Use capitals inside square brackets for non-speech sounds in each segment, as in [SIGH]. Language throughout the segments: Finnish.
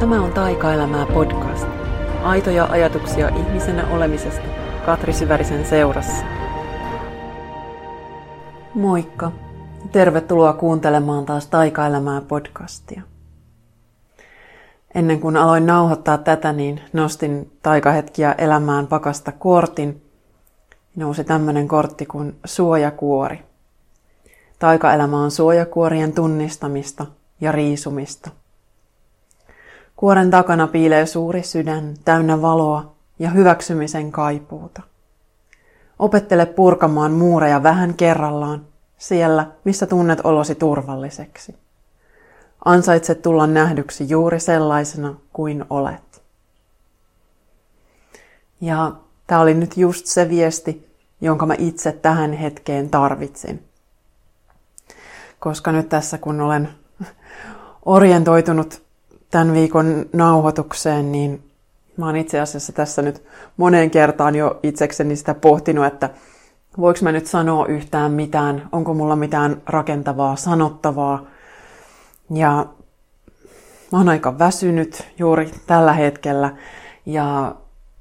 Tämä on Taikaelämää podcast. Aitoja ajatuksia ihmisenä olemisesta Katri Syvärisen seurassa. Moikka! Tervetuloa kuuntelemaan taas Taikaelämää podcastia. Ennen kuin aloin nauhoittaa tätä, niin nostin taikahetkiä elämään pakasta kortin. Nousi tämmöinen kortti kuin suojakuori. Taikaelämä on suojakuorien tunnistamista ja riisumista. Kuoren takana piilee suuri sydän, täynnä valoa ja hyväksymisen kaipuuta. Opettele purkamaan muureja vähän kerrallaan, siellä, missä tunnet olosi turvalliseksi. Ansaitse tulla nähdyksi juuri sellaisena kuin olet. Ja tämä oli nyt just se viesti, jonka mä itse tähän hetkeen tarvitsin. Koska nyt tässä kun olen orientoitunut tämän viikon nauhoitukseen, niin mä oon itse asiassa tässä nyt moneen kertaan jo itsekseni sitä pohtinut, että voiko mä nyt sanoa yhtään mitään, onko mulla mitään rakentavaa sanottavaa. Ja mä oon aika väsynyt juuri tällä hetkellä ja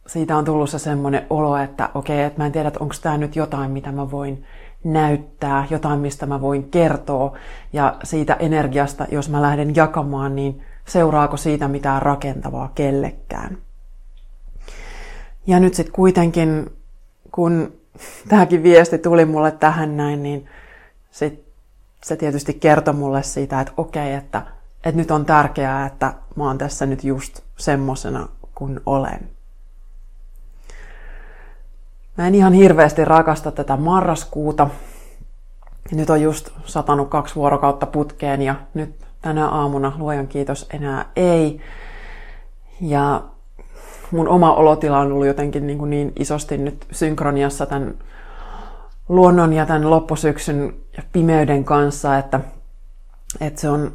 siitä on tullut se semmoinen olo, että okei, että mä en tiedä, onko tämä nyt jotain, mitä mä voin näyttää, jotain, mistä mä voin kertoa. Ja siitä energiasta, jos mä lähden jakamaan, niin seuraako siitä mitään rakentavaa kellekään. Ja nyt sitten kuitenkin, kun tämäkin viesti tuli mulle tähän näin, niin sit se tietysti kertoi mulle siitä, että okei, että, että nyt on tärkeää, että mä oon tässä nyt just semmosena kuin olen. Mä en ihan hirveästi rakasta tätä marraskuuta. Nyt on just satanut kaksi vuorokautta putkeen ja nyt tänä aamuna, luojan kiitos, enää ei. Ja mun oma olotila on ollut jotenkin niin, kuin niin isosti nyt synkroniassa tämän luonnon ja tämän loppusyksyn ja pimeyden kanssa, että, että se on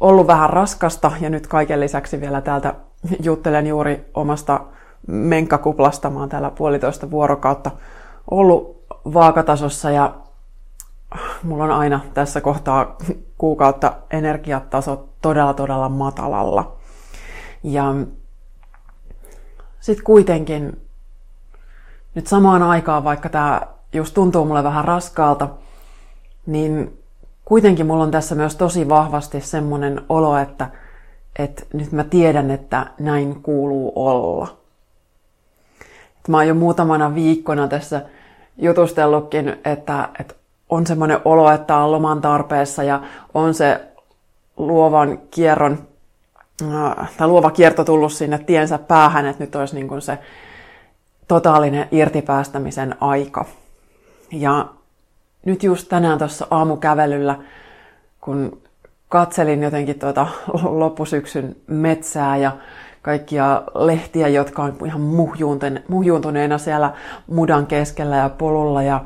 ollut vähän raskasta ja nyt kaiken lisäksi vielä täältä juttelen juuri omasta menkkakuplasta. Mä oon täällä puolitoista vuorokautta ollut vaakatasossa ja mulla on aina tässä kohtaa kuukautta energiataso todella todella matalalla. Ja sitten kuitenkin nyt samaan aikaan, vaikka tämä just tuntuu mulle vähän raskaalta, niin kuitenkin mulla on tässä myös tosi vahvasti semmoinen olo, että, että nyt mä tiedän, että näin kuuluu olla. Et mä oon jo muutamana viikkona tässä jutustellutkin, että, että on semmoinen olo, että on loman tarpeessa ja on se luovan kierron, äh, tai luova kierto tullut sinne tiensä päähän, että nyt olisi niin kuin se totaalinen irtipäästämisen aika. Ja nyt just tänään tuossa aamukävelyllä, kun katselin jotenkin tuota [LAUGHS] loppusyksyn metsää ja kaikkia lehtiä, jotka on ihan muhjuuntuneena siellä mudan keskellä ja polulla ja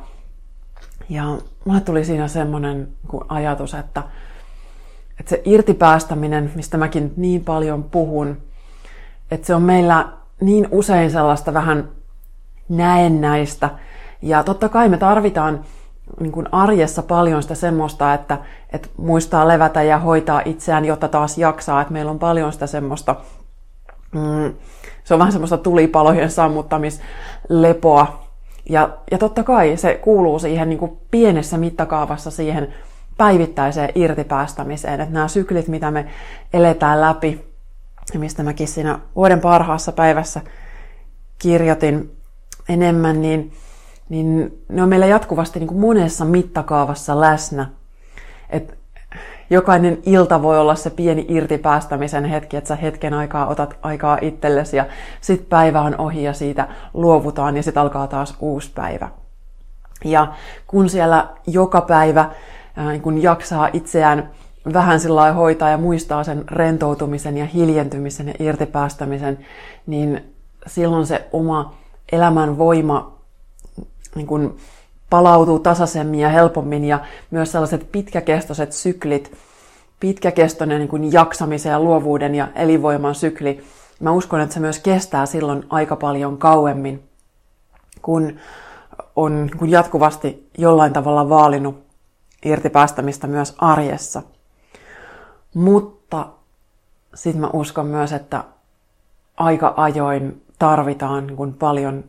ja mulle tuli siinä semmoinen ajatus, että, että se irtipäästäminen, mistä mäkin niin paljon puhun, että se on meillä niin usein sellaista vähän näennäistä. Ja totta kai me tarvitaan niin kuin arjessa paljon sitä semmoista, että, että muistaa levätä ja hoitaa itseään, jotta taas jaksaa. Että meillä on paljon sitä semmoista, mm, se on vähän semmoista tulipalojen sammuttamislepoa, ja, ja totta kai se kuuluu siihen niin kuin pienessä mittakaavassa siihen päivittäiseen irtipäästämiseen, että nämä syklit, mitä me eletään läpi, mistä mäkin siinä vuoden parhaassa päivässä kirjoitin enemmän, niin, niin ne on meillä jatkuvasti niin kuin monessa mittakaavassa läsnä. Et jokainen ilta voi olla se pieni irtipäästämisen hetki, että sä hetken aikaa otat aikaa itsellesi ja sit päivä on ohi ja siitä luovutaan ja sitten alkaa taas uusi päivä. Ja kun siellä joka päivä äh, kun jaksaa itseään vähän sillä hoitaa ja muistaa sen rentoutumisen ja hiljentymisen ja irtipäästämisen, niin silloin se oma elämän voima niin kun palautuu tasaisemmin ja helpommin ja myös sellaiset pitkäkestoiset syklit, pitkäkestoinen niin kuin jaksamisen ja luovuuden ja elinvoiman sykli, mä uskon, että se myös kestää silloin aika paljon kauemmin, kun on kun jatkuvasti jollain tavalla vaalinut irtipäästämistä myös arjessa. Mutta sitten mä uskon myös, että aika ajoin tarvitaan niin kuin paljon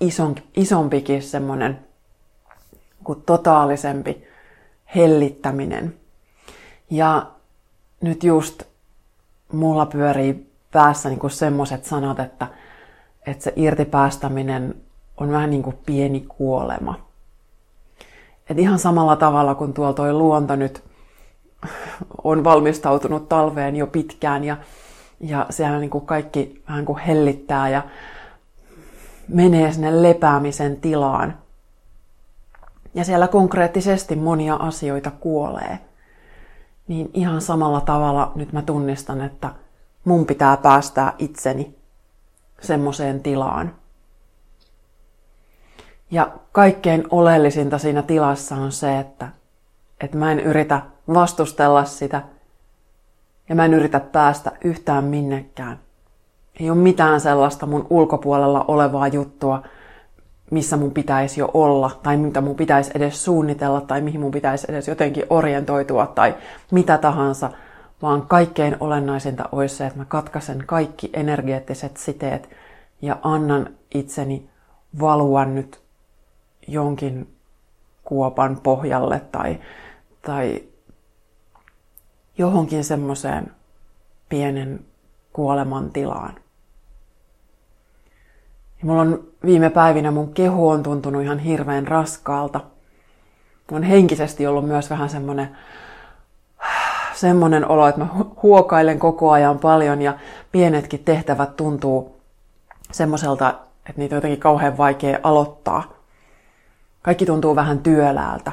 ison, isompikin semmoinen kuin totaalisempi hellittäminen. Ja nyt just mulla pyörii päässä niin semmoiset sanat, että, että se irtipäästäminen on vähän niin kuin pieni kuolema. Et ihan samalla tavalla kuin tuolla toi luonto nyt on valmistautunut talveen jo pitkään ja, ja siellä niin kuin kaikki vähän kuin hellittää ja menee sinne lepäämisen tilaan. Ja siellä konkreettisesti monia asioita kuolee. Niin ihan samalla tavalla nyt mä tunnistan, että mun pitää päästää itseni semmoiseen tilaan. Ja kaikkein oleellisinta siinä tilassa on se, että, että mä en yritä vastustella sitä ja mä en yritä päästä yhtään minnekään. Ei ole mitään sellaista mun ulkopuolella olevaa juttua, missä mun pitäisi jo olla, tai mitä mun pitäisi edes suunnitella, tai mihin mun pitäisi edes jotenkin orientoitua, tai mitä tahansa, vaan kaikkein olennaisinta olisi se, että mä katkaisen kaikki energeettiset siteet ja annan itseni valua nyt jonkin kuopan pohjalle tai, tai johonkin semmoiseen pienen kuoleman tilaan. Ja mulla on viime päivinä mun keho on tuntunut ihan hirveän raskaalta. On henkisesti ollut myös vähän semmoinen semmoinen olo, että mä huokailen koko ajan paljon ja pienetkin tehtävät tuntuu semmoiselta, että niitä on jotenkin kauhean vaikea aloittaa. Kaikki tuntuu vähän työläältä.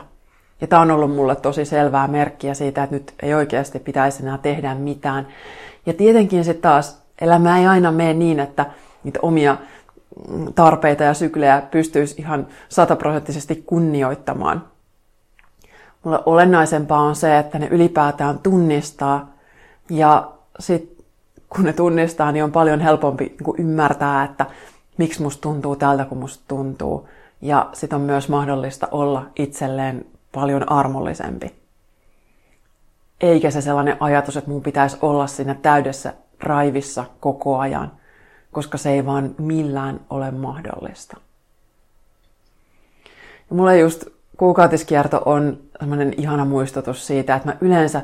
Ja tämä on ollut mulle tosi selvää merkkiä siitä, että nyt ei oikeasti pitäisi enää tehdä mitään. Ja tietenkin sitten taas elämä ei aina mene niin, että niitä omia tarpeita ja syklejä pystyisi ihan sataprosenttisesti kunnioittamaan. Mulle olennaisempaa on se, että ne ylipäätään tunnistaa ja sitten kun ne tunnistaa, niin on paljon helpompi niin ymmärtää, että miksi musta tuntuu tältä, kun musta tuntuu. Ja sitten on myös mahdollista olla itselleen paljon armollisempi. Eikä se sellainen ajatus, että mun pitäisi olla siinä täydessä raivissa koko ajan, koska se ei vaan millään ole mahdollista. Ja mulle just kuukautiskierto on sellainen ihana muistutus siitä, että mä yleensä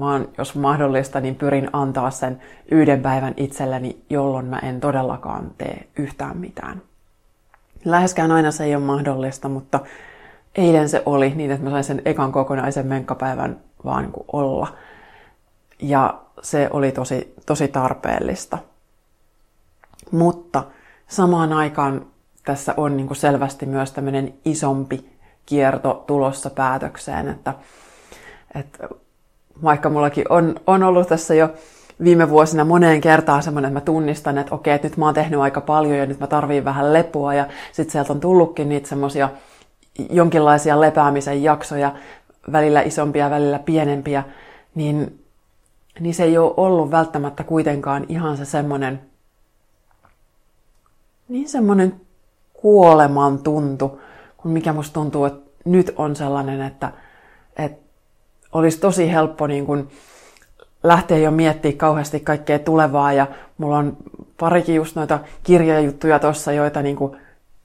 vaan jos mahdollista, niin pyrin antaa sen yhden päivän itselleni, jolloin mä en todellakaan tee yhtään mitään. Läheskään aina se ei ole mahdollista, mutta eilen se oli niin, että mä sain sen ekan kokonaisen menkkapäivän vaan niin kuin olla. Ja se oli tosi, tosi tarpeellista. Mutta samaan aikaan tässä on niin kuin selvästi myös tämmöinen isompi kierto tulossa päätökseen, että, että vaikka mullakin on, on ollut tässä jo viime vuosina moneen kertaan semmoinen, että mä tunnistan, että okei, että nyt mä oon tehnyt aika paljon ja nyt mä tarviin vähän lepoa ja sitten sieltä on tullutkin niitä semmoisia jonkinlaisia lepäämisen jaksoja, välillä isompia, välillä pienempiä, niin, niin se ei ole ollut välttämättä kuitenkaan ihan se semmoinen, niin semmoinen kuoleman tuntu, kun mikä musta tuntuu, että nyt on sellainen, että, että olisi tosi helppo niin kuin lähteä jo miettimään kauheasti kaikkea tulevaa ja mulla on parikin just noita kirjajuttuja tuossa, joita niin kuin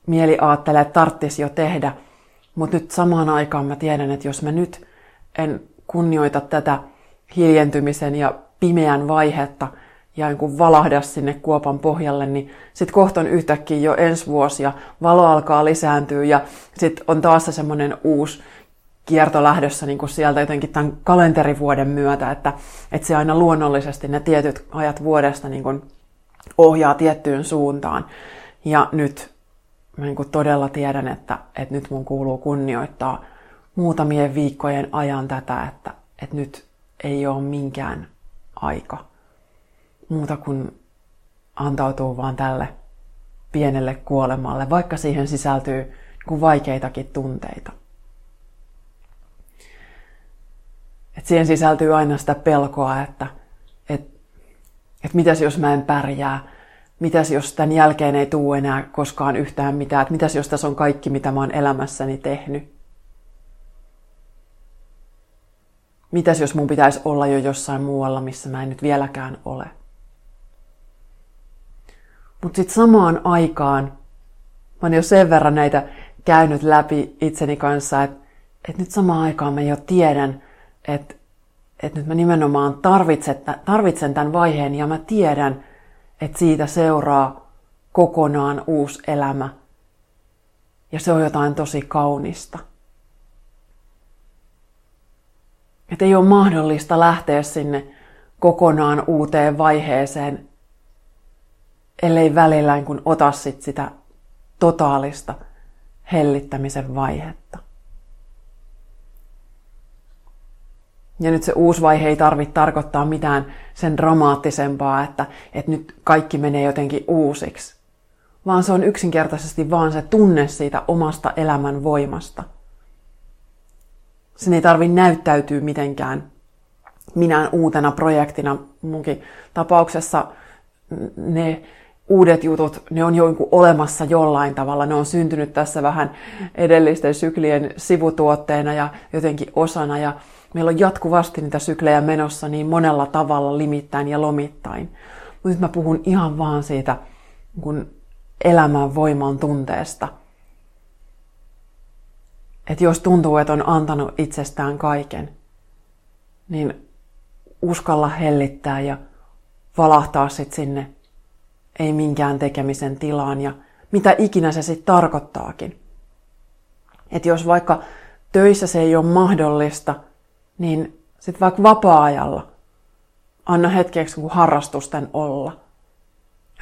mieli ajattelee, että tarttisi jo tehdä. Mutta nyt samaan aikaan mä tiedän, että jos mä nyt en kunnioita tätä hiljentymisen ja pimeän vaihetta ja niin kuin valahda sinne kuopan pohjalle, niin sitten kohta on yhtäkkiä jo ensi vuosi ja valo alkaa lisääntyä ja sitten on taas semmoinen uusi kierto lähdössä niin kuin sieltä jotenkin tämän kalenterivuoden myötä, että, että se aina luonnollisesti ne tietyt ajat vuodesta niin kuin ohjaa tiettyyn suuntaan. Ja nyt mä niin kuin todella tiedän, että, että nyt mun kuuluu kunnioittaa muutamien viikkojen ajan tätä, että, että nyt ei ole minkään aika muuta kuin antautuu vaan tälle pienelle kuolemalle, vaikka siihen sisältyy niin vaikeitakin tunteita. Et siihen sisältyy aina sitä pelkoa, että et, et mitäs jos mä en pärjää, mitäs jos tämän jälkeen ei tule enää koskaan yhtään mitään, että mitäs jos tässä on kaikki, mitä mä oon elämässäni tehnyt. mitäs jos mun pitäisi olla jo jossain muualla, missä mä en nyt vieläkään ole. Mutta sitten samaan aikaan, mä oon jo sen verran näitä käynyt läpi itseni kanssa, että et nyt samaan aikaan mä jo tiedän, että et nyt mä nimenomaan tarvitsen, tarvitsen tämän vaiheen ja mä tiedän, että siitä seuraa kokonaan uusi elämä. Ja se on jotain tosi kaunista. Että ei ole mahdollista lähteä sinne kokonaan uuteen vaiheeseen, ellei välillä kun ota sit sitä totaalista hellittämisen vaihetta. Ja nyt se uusi vaihe ei tarvitse tarkoittaa mitään sen dramaattisempaa, että, että nyt kaikki menee jotenkin uusiksi. Vaan se on yksinkertaisesti vaan se tunne siitä omasta elämän voimasta. Sen ei tarvi näyttäytyä mitenkään minään uutena projektina. Munkin tapauksessa ne uudet jutut, ne on jo olemassa jollain tavalla. Ne on syntynyt tässä vähän edellisten syklien sivutuotteena ja jotenkin osana. Ja meillä on jatkuvasti niitä syklejä menossa niin monella tavalla limittäin ja lomittain. Mutta nyt mä puhun ihan vaan siitä kun elämän voiman tunteesta. Että jos tuntuu, että on antanut itsestään kaiken, niin uskalla hellittää ja valahtaa sit sinne ei minkään tekemisen tilaan ja mitä ikinä se sitten tarkoittaakin. Että jos vaikka töissä se ei ole mahdollista, niin sitten vaikka vapaa-ajalla anna hetkeksi kuin harrastusten olla.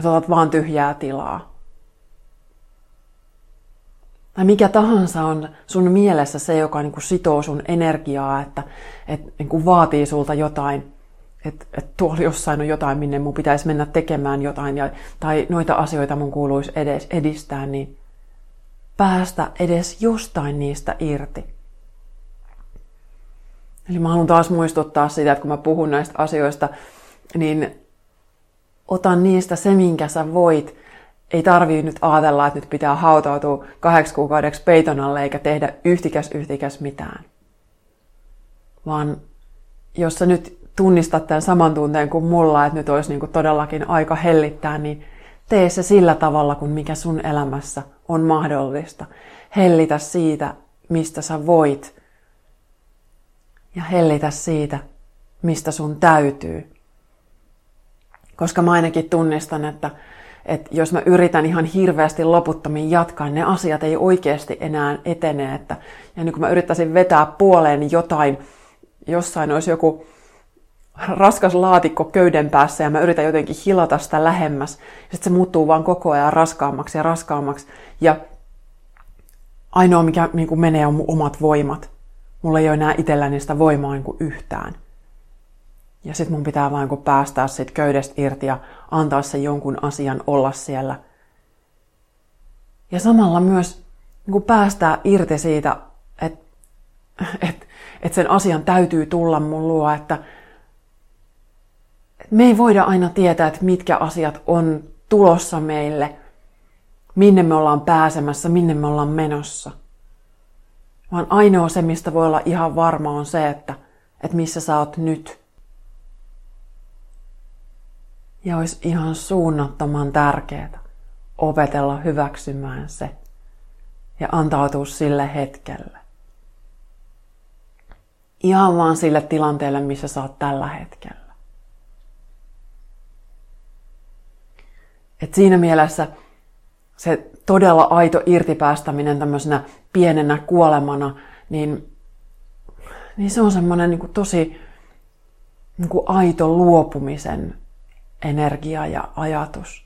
Ja otat vaan tyhjää tilaa. Tai mikä tahansa on sun mielessä se, joka niin kuin sitoo sun energiaa, että, että niin kuin vaatii sulta jotain, että, että tuolla jossain on jotain, minne mun pitäisi mennä tekemään jotain, ja, tai noita asioita mun kuuluisi edes edistää, niin päästä edes jostain niistä irti. Eli mä haluan taas muistuttaa sitä, että kun mä puhun näistä asioista, niin ota niistä se, minkä sä voit. Ei tarvii nyt ajatella, että nyt pitää hautautua kahdeksi kuukaudeksi peiton alle eikä tehdä yhtikäs yhtikäs mitään. Vaan jos sä nyt tunnistat tämän saman tunteen kuin mulla, että nyt olisi niin kuin todellakin aika hellittää, niin tee se sillä tavalla, kuin mikä sun elämässä on mahdollista. Hellitä siitä, mistä sä voit ja hellitä siitä, mistä sun täytyy. Koska mä ainakin tunnistan, että, että jos mä yritän ihan hirveästi loputtomiin jatkaa, ne asiat ei oikeasti enää etene. Että, ja niin kun mä yrittäisin vetää puoleen jotain, jossain olisi joku raskas laatikko köyden päässä ja mä yritän jotenkin hilata sitä lähemmäs. Ja sitten se muuttuu vaan koko ajan raskaammaksi ja raskaammaksi. Ja ainoa, mikä niin kuin menee, on mun omat voimat. Mulla ei ole enää itselläni sitä voimaa niin kuin yhtään. Ja sitten mun pitää vain päästää sit köydestä irti ja antaa se jonkun asian olla siellä. Ja samalla myös niin kuin päästää irti siitä, että et, et sen asian täytyy tulla mun luo, että me ei voida aina tietää, että mitkä asiat on tulossa meille, minne me ollaan pääsemässä, minne me ollaan menossa – vaan ainoa se, mistä voi olla ihan varma, on se, että, että missä sä oot nyt. Ja olisi ihan suunnattoman tärkeää opetella hyväksymään se ja antautua sille hetkelle. Ihan vaan sille tilanteelle, missä sä oot tällä hetkellä. Et siinä mielessä se todella aito irtipäästäminen tämmöisenä pienenä kuolemana, niin, niin se on semmoinen niin tosi niin kuin aito luopumisen energia ja ajatus.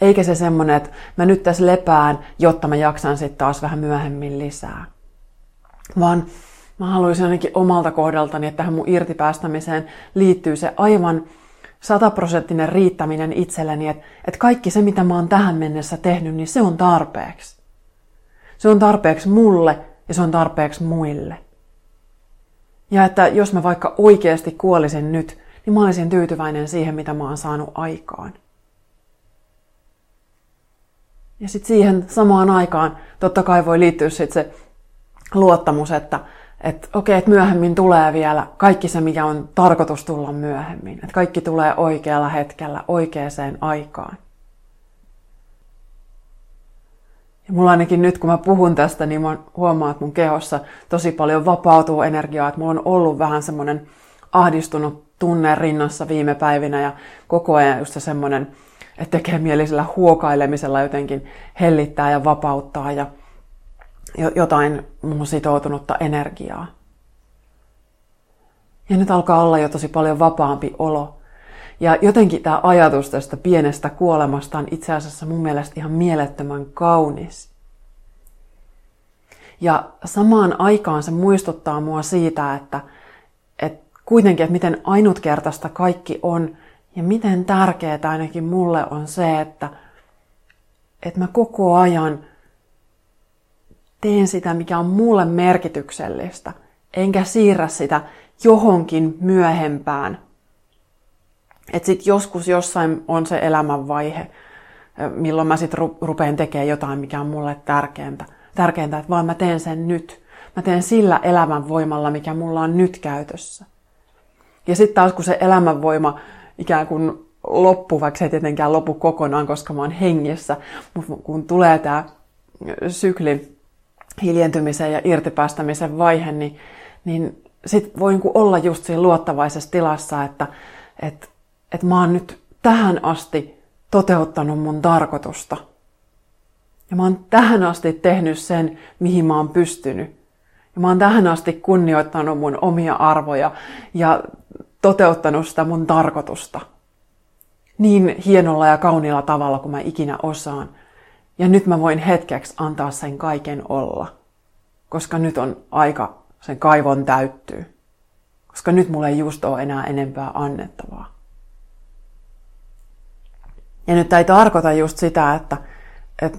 Eikä se semmoinen, että mä nyt tässä lepään, jotta mä jaksan sitten taas vähän myöhemmin lisää. Vaan mä haluaisin ainakin omalta kohdaltani, että tähän mun irtipäästämiseen liittyy se aivan sataprosenttinen riittäminen itselleni, että, että kaikki se, mitä mä oon tähän mennessä tehnyt, niin se on tarpeeksi. Se on tarpeeksi mulle ja se on tarpeeksi muille. Ja että jos mä vaikka oikeasti kuolisin nyt, niin mä olisin tyytyväinen siihen, mitä mä oon saanut aikaan. Ja sitten siihen samaan aikaan totta kai voi liittyä sit se luottamus, että, että okei, että myöhemmin tulee vielä kaikki se, mikä on tarkoitus tulla myöhemmin. Että kaikki tulee oikealla hetkellä, oikeaan aikaan. Ja mulla ainakin nyt, kun mä puhun tästä, niin mä huomaan, että mun kehossa tosi paljon vapautuu energiaa. Että mulla on ollut vähän semmoinen ahdistunut tunne rinnassa viime päivinä ja koko ajan just se semmoinen, että tekee mielisellä huokailemisella jotenkin hellittää ja vapauttaa ja jotain mun sitoutunutta energiaa. Ja nyt alkaa olla jo tosi paljon vapaampi olo. Ja jotenkin tämä ajatus tästä pienestä kuolemasta on itse asiassa mun mielestä ihan mielettömän kaunis. Ja samaan aikaan se muistuttaa mua siitä, että, että kuitenkin, että miten ainutkertaista kaikki on ja miten tärkeää ainakin mulle on se, että, että mä koko ajan teen sitä, mikä on mulle merkityksellistä, enkä siirrä sitä johonkin myöhempään. Että sitten joskus jossain on se elämänvaihe, milloin mä sitten rupean tekemään jotain, mikä on mulle tärkeintä. Tärkeintä, että vaan mä teen sen nyt. Mä teen sillä elämän voimalla, mikä mulla on nyt käytössä. Ja sitten taas kun se elämänvoima ikään kuin loppuu, vaikka se ei tietenkään lopu kokonaan, koska mä oon hengissä, mutta kun tulee tämä sykli, hiljentymisen ja irtipäästämisen vaihe, niin, niin sitten voin olla just siinä luottavaisessa tilassa, että et, et mä oon nyt tähän asti toteuttanut mun tarkoitusta. Ja mä oon tähän asti tehnyt sen, mihin mä oon pystynyt. Ja mä oon tähän asti kunnioittanut mun omia arvoja ja toteuttanut sitä mun tarkoitusta. Niin hienolla ja kauniilla tavalla kuin mä ikinä osaan. Ja nyt mä voin hetkeksi antaa sen kaiken olla. Koska nyt on aika sen kaivon täyttyy. Koska nyt mulla ei just ole enää enempää annettavaa. Ja nyt ei tarkoita just sitä, että, että,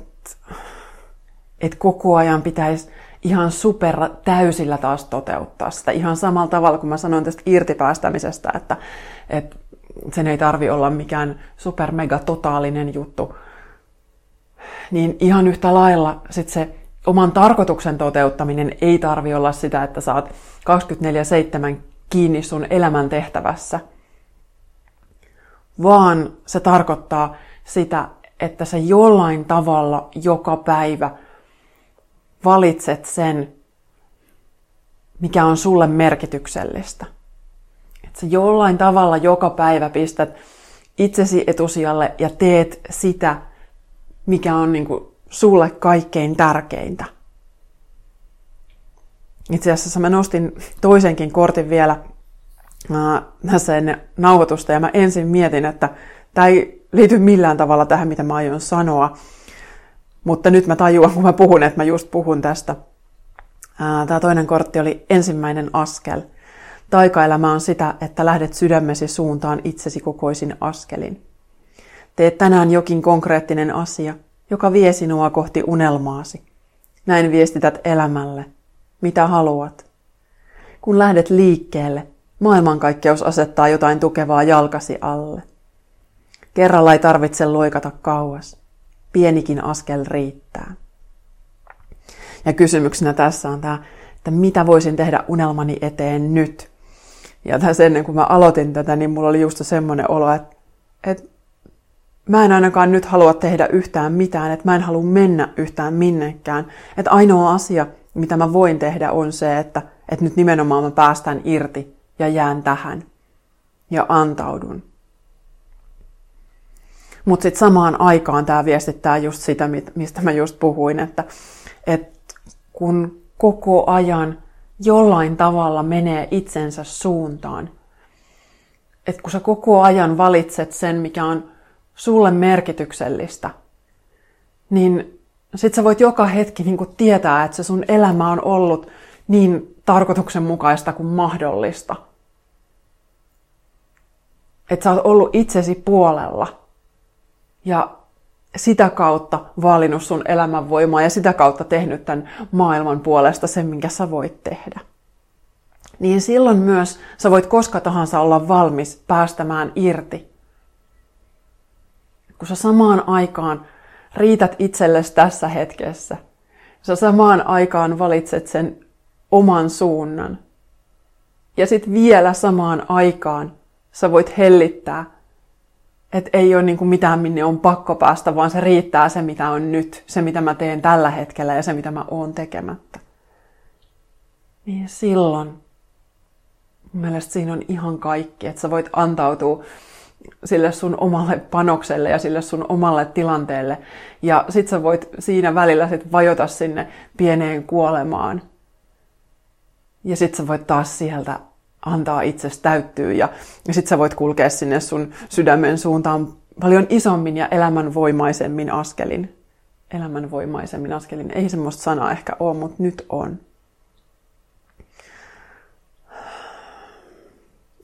että koko ajan pitäisi ihan super täysillä taas toteuttaa sitä. Ihan samalla tavalla kuin mä sanoin tästä irtipäästämisestä, että, että sen ei tarvi olla mikään super mega totaalinen juttu. Niin ihan yhtä lailla sit se oman tarkoituksen toteuttaminen ei tarvi olla sitä, että saat 24-7 kiinni sun elämän tehtävässä, vaan se tarkoittaa sitä, että sä jollain tavalla joka päivä valitset sen, mikä on sulle merkityksellistä. Että sä jollain tavalla joka päivä pistät itsesi etusijalle ja teet sitä, mikä on niin kuin sulle kaikkein tärkeintä. Itse asiassa mä nostin toisenkin kortin vielä tässä ennen nauhoitusta ja mä ensin mietin, että tämä ei liity millään tavalla tähän, mitä mä aion sanoa. Mutta nyt mä tajuan, kun mä puhun, että mä just puhun tästä. Tämä toinen kortti oli ensimmäinen askel. Taikaelämä on sitä, että lähdet sydämesi suuntaan itsesi kokoisin askelin. Teet tänään jokin konkreettinen asia, joka vie sinua kohti unelmaasi. Näin viestität elämälle, mitä haluat. Kun lähdet liikkeelle, maailmankaikkeus asettaa jotain tukevaa jalkasi alle. Kerralla ei tarvitse loikata kauas. Pienikin askel riittää. Ja kysymyksenä tässä on tämä, että mitä voisin tehdä unelmani eteen nyt. Ja tässä ennen kuin mä aloitin tätä, niin mulla oli just semmoinen olo, että, että mä en ainakaan nyt halua tehdä yhtään mitään, että mä en halua mennä yhtään minnekään. Että ainoa asia, mitä mä voin tehdä, on se, että, että nyt nimenomaan mä päästän irti ja jään tähän ja antaudun. Mutta sitten samaan aikaan tämä viestittää just sitä, mistä mä just puhuin, että, että kun koko ajan jollain tavalla menee itsensä suuntaan, että kun sä koko ajan valitset sen, mikä on sulle merkityksellistä, niin sit sä voit joka hetki niin tietää, että se sun elämä on ollut niin tarkoituksenmukaista kuin mahdollista. Että sä oot ollut itsesi puolella ja sitä kautta vaalinut sun elämänvoimaa ja sitä kautta tehnyt tämän maailman puolesta sen, minkä sä voit tehdä. Niin silloin myös sä voit koska tahansa olla valmis päästämään irti kun sä samaan aikaan riität itsellesi tässä hetkessä, sä samaan aikaan valitset sen oman suunnan. Ja sitten vielä samaan aikaan sä voit hellittää, että ei ole niin mitään, minne on pakko päästä, vaan se riittää se, mitä on nyt, se, mitä mä teen tällä hetkellä ja se, mitä mä oon tekemättä. Niin silloin mun mielestä siinä on ihan kaikki, että sä voit antautua sille sun omalle panokselle ja sille sun omalle tilanteelle. Ja sit sä voit siinä välillä sit vajota sinne pieneen kuolemaan. Ja sit sä voit taas sieltä antaa itsestä täyttyä ja, ja sit sä voit kulkea sinne sun sydämen suuntaan paljon isommin ja elämänvoimaisemmin askelin. Elämänvoimaisemmin askelin. Ei semmoista sanaa ehkä ole, mutta nyt on.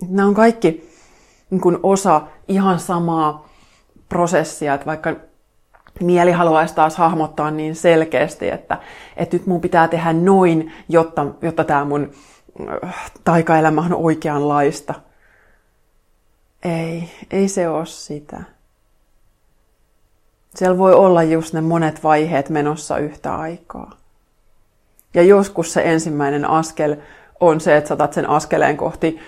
Nämä on kaikki niin kuin osa ihan samaa prosessia, että vaikka mieli haluaisi taas hahmottaa niin selkeästi, että, että nyt mun pitää tehdä noin, jotta, jotta tämä mun äh, taikaelämä on oikeanlaista. Ei, ei se ole sitä. Siellä voi olla just ne monet vaiheet menossa yhtä aikaa. Ja joskus se ensimmäinen askel on se, että saatat sen askeleen kohti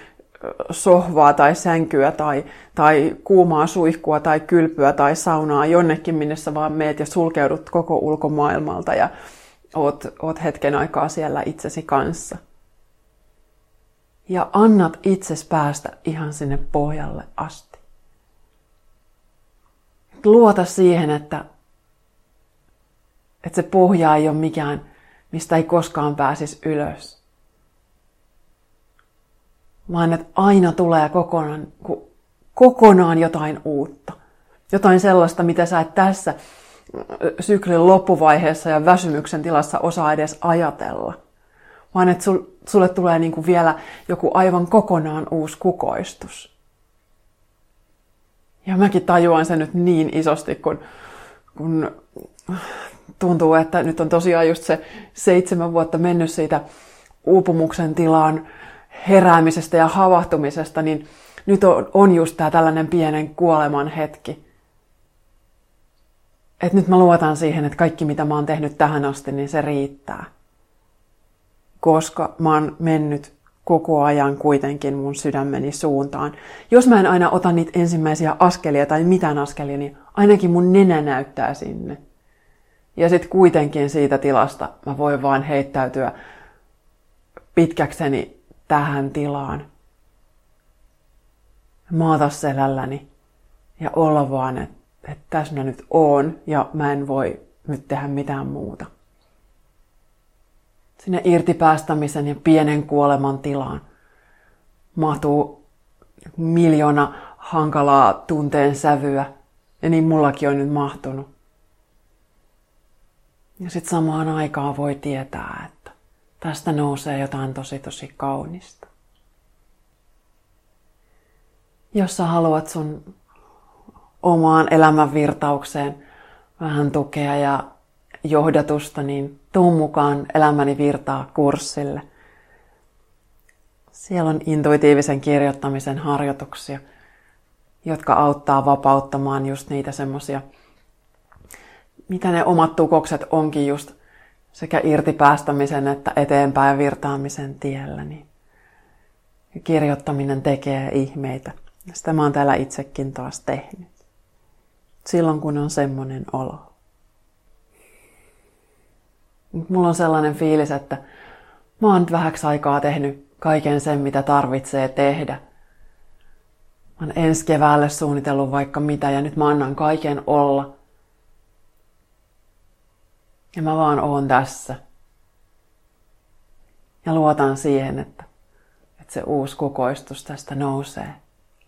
sohvaa tai sänkyä tai, tai kuumaa suihkua tai kylpyä tai saunaa jonnekin, minne sä vaan meet ja sulkeudut koko ulkomaailmalta ja oot, oot hetken aikaa siellä itsesi kanssa. Ja annat itses päästä ihan sinne pohjalle asti. Luota siihen, että, että se pohja ei ole mikään, mistä ei koskaan pääsisi ylös vaan että aina tulee kokonaan, kokonaan jotain uutta. Jotain sellaista, mitä sä et tässä syklin loppuvaiheessa ja väsymyksen tilassa osaa edes ajatella. Vaan että sulle tulee niin kuin vielä joku aivan kokonaan uusi kukoistus. Ja mäkin tajuan sen nyt niin isosti, kun, kun tuntuu, että nyt on tosiaan just se seitsemän vuotta mennyt siitä uupumuksen tilaan heräämisestä ja havahtumisesta, niin nyt on, on just tämä tällainen pienen kuoleman hetki. Että nyt mä luotan siihen, että kaikki mitä mä oon tehnyt tähän asti, niin se riittää. Koska mä oon mennyt koko ajan kuitenkin mun sydämeni suuntaan. Jos mä en aina ota niitä ensimmäisiä askelia tai mitään askelia, niin ainakin mun nenä näyttää sinne. Ja sitten kuitenkin siitä tilasta mä voin vaan heittäytyä pitkäkseni tähän tilaan. Maata selälläni ja olla vaan, että, että tässä mä nyt oon ja mä en voi nyt tehdä mitään muuta. Sinne irtipäästämisen ja pienen kuoleman tilaan mahtuu miljoona hankalaa tunteen sävyä, ja niin mullakin on nyt mahtunut. Ja sitten samaan aikaan voi tietää, että Tästä nousee jotain tosi tosi kaunista. Jos sä haluat sun omaan elämänvirtaukseen vähän tukea ja johdatusta, niin tuu mukaan Elämäni virtaa kurssille. Siellä on intuitiivisen kirjoittamisen harjoituksia, jotka auttaa vapauttamaan just niitä semmosia, mitä ne omat tukokset onkin just sekä irtipäästämisen että eteenpäin virtaamisen tiellä, niin kirjoittaminen tekee ihmeitä. Sitä mä oon täällä itsekin taas tehnyt. Silloin kun on semmoinen olo. Mulla on sellainen fiilis, että mä oon nyt vähäksi aikaa tehnyt kaiken sen, mitä tarvitsee tehdä. Mä oon ensi keväälle suunnitellut vaikka mitä ja nyt mä annan kaiken olla – ja mä vaan oon tässä. Ja luotan siihen, että, että se uusi kukoistus tästä nousee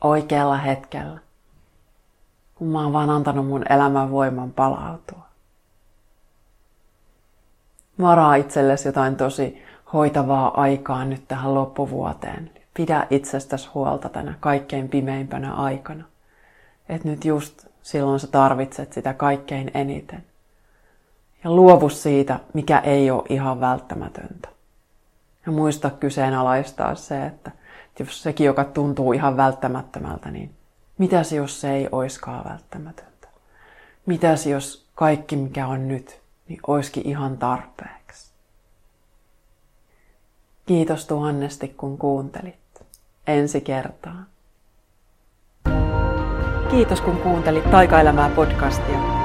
oikealla hetkellä. Kun mä oon vaan antanut mun elämän voiman palautua. Varaa itsellesi jotain tosi hoitavaa aikaa nyt tähän loppuvuoteen. Pidä itsestäsi huolta tänä kaikkein pimeimpänä aikana. Että nyt just silloin sä tarvitset sitä kaikkein eniten. Ja luovu siitä, mikä ei ole ihan välttämätöntä. Ja muista kyseenalaistaa se, että jos sekin, joka tuntuu ihan välttämättömältä, niin mitäs jos se ei oiskaan välttämätöntä? Mitäs jos kaikki, mikä on nyt, niin oiskin ihan tarpeeksi? Kiitos tuhannesti kun kuuntelit. Ensi kertaa. Kiitos kun kuuntelit Taikaelämää podcastia.